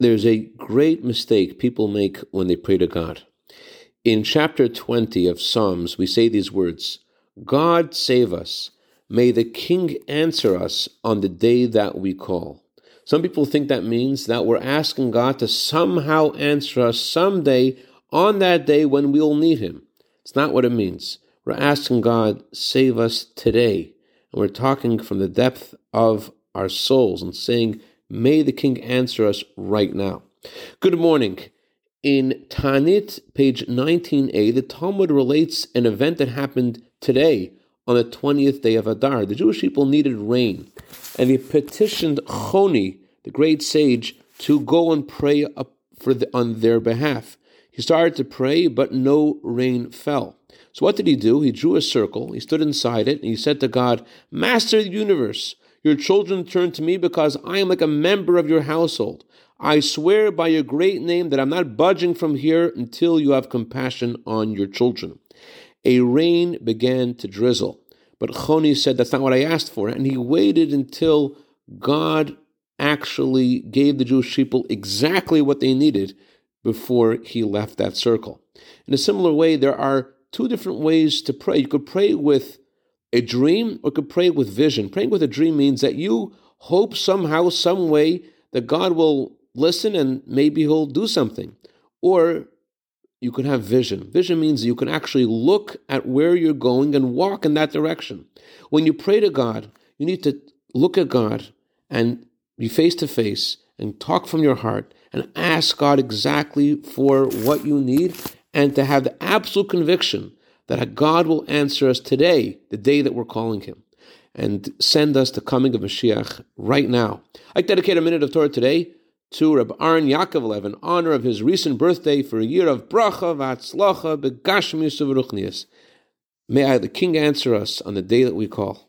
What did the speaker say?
there's a great mistake people make when they pray to God. In chapter 20 of Psalms, we say these words God save us. May the King answer us on the day that we call. Some people think that means that we're asking God to somehow answer us someday on that day when we'll need Him. It's not what it means. We're asking God, save us today. And we're talking from the depth of our souls and saying, May the King answer us right now. Good morning. In Tanit, page 19a, the Talmud relates an event that happened today on the 20th day of Adar. The Jewish people needed rain, and they petitioned Choni, the great sage, to go and pray for the, on their behalf. He started to pray, but no rain fell. So what did he do? He drew a circle, he stood inside it, and he said to God, Master of the universe, your children turn to me because I am like a member of your household. I swear by your great name that I'm not budging from here until you have compassion on your children. A rain began to drizzle, but Choni said, That's not what I asked for. And he waited until God actually gave the Jewish people exactly what they needed before he left that circle. In a similar way, there are two different ways to pray. You could pray with a dream or could pray with vision. Praying with a dream means that you hope somehow, some way, that God will listen and maybe He'll do something. Or you could have vision. Vision means you can actually look at where you're going and walk in that direction. When you pray to God, you need to look at God and be face to face and talk from your heart and ask God exactly for what you need and to have the absolute conviction that God will answer us today, the day that we're calling Him, and send us the coming of Mashiach right now. I dedicate a minute of Torah today to Reb Aaron Yaakov in honor of his recent birthday for a year of bracha v'atzlacha begashmius May the King, answer us on the day that we call.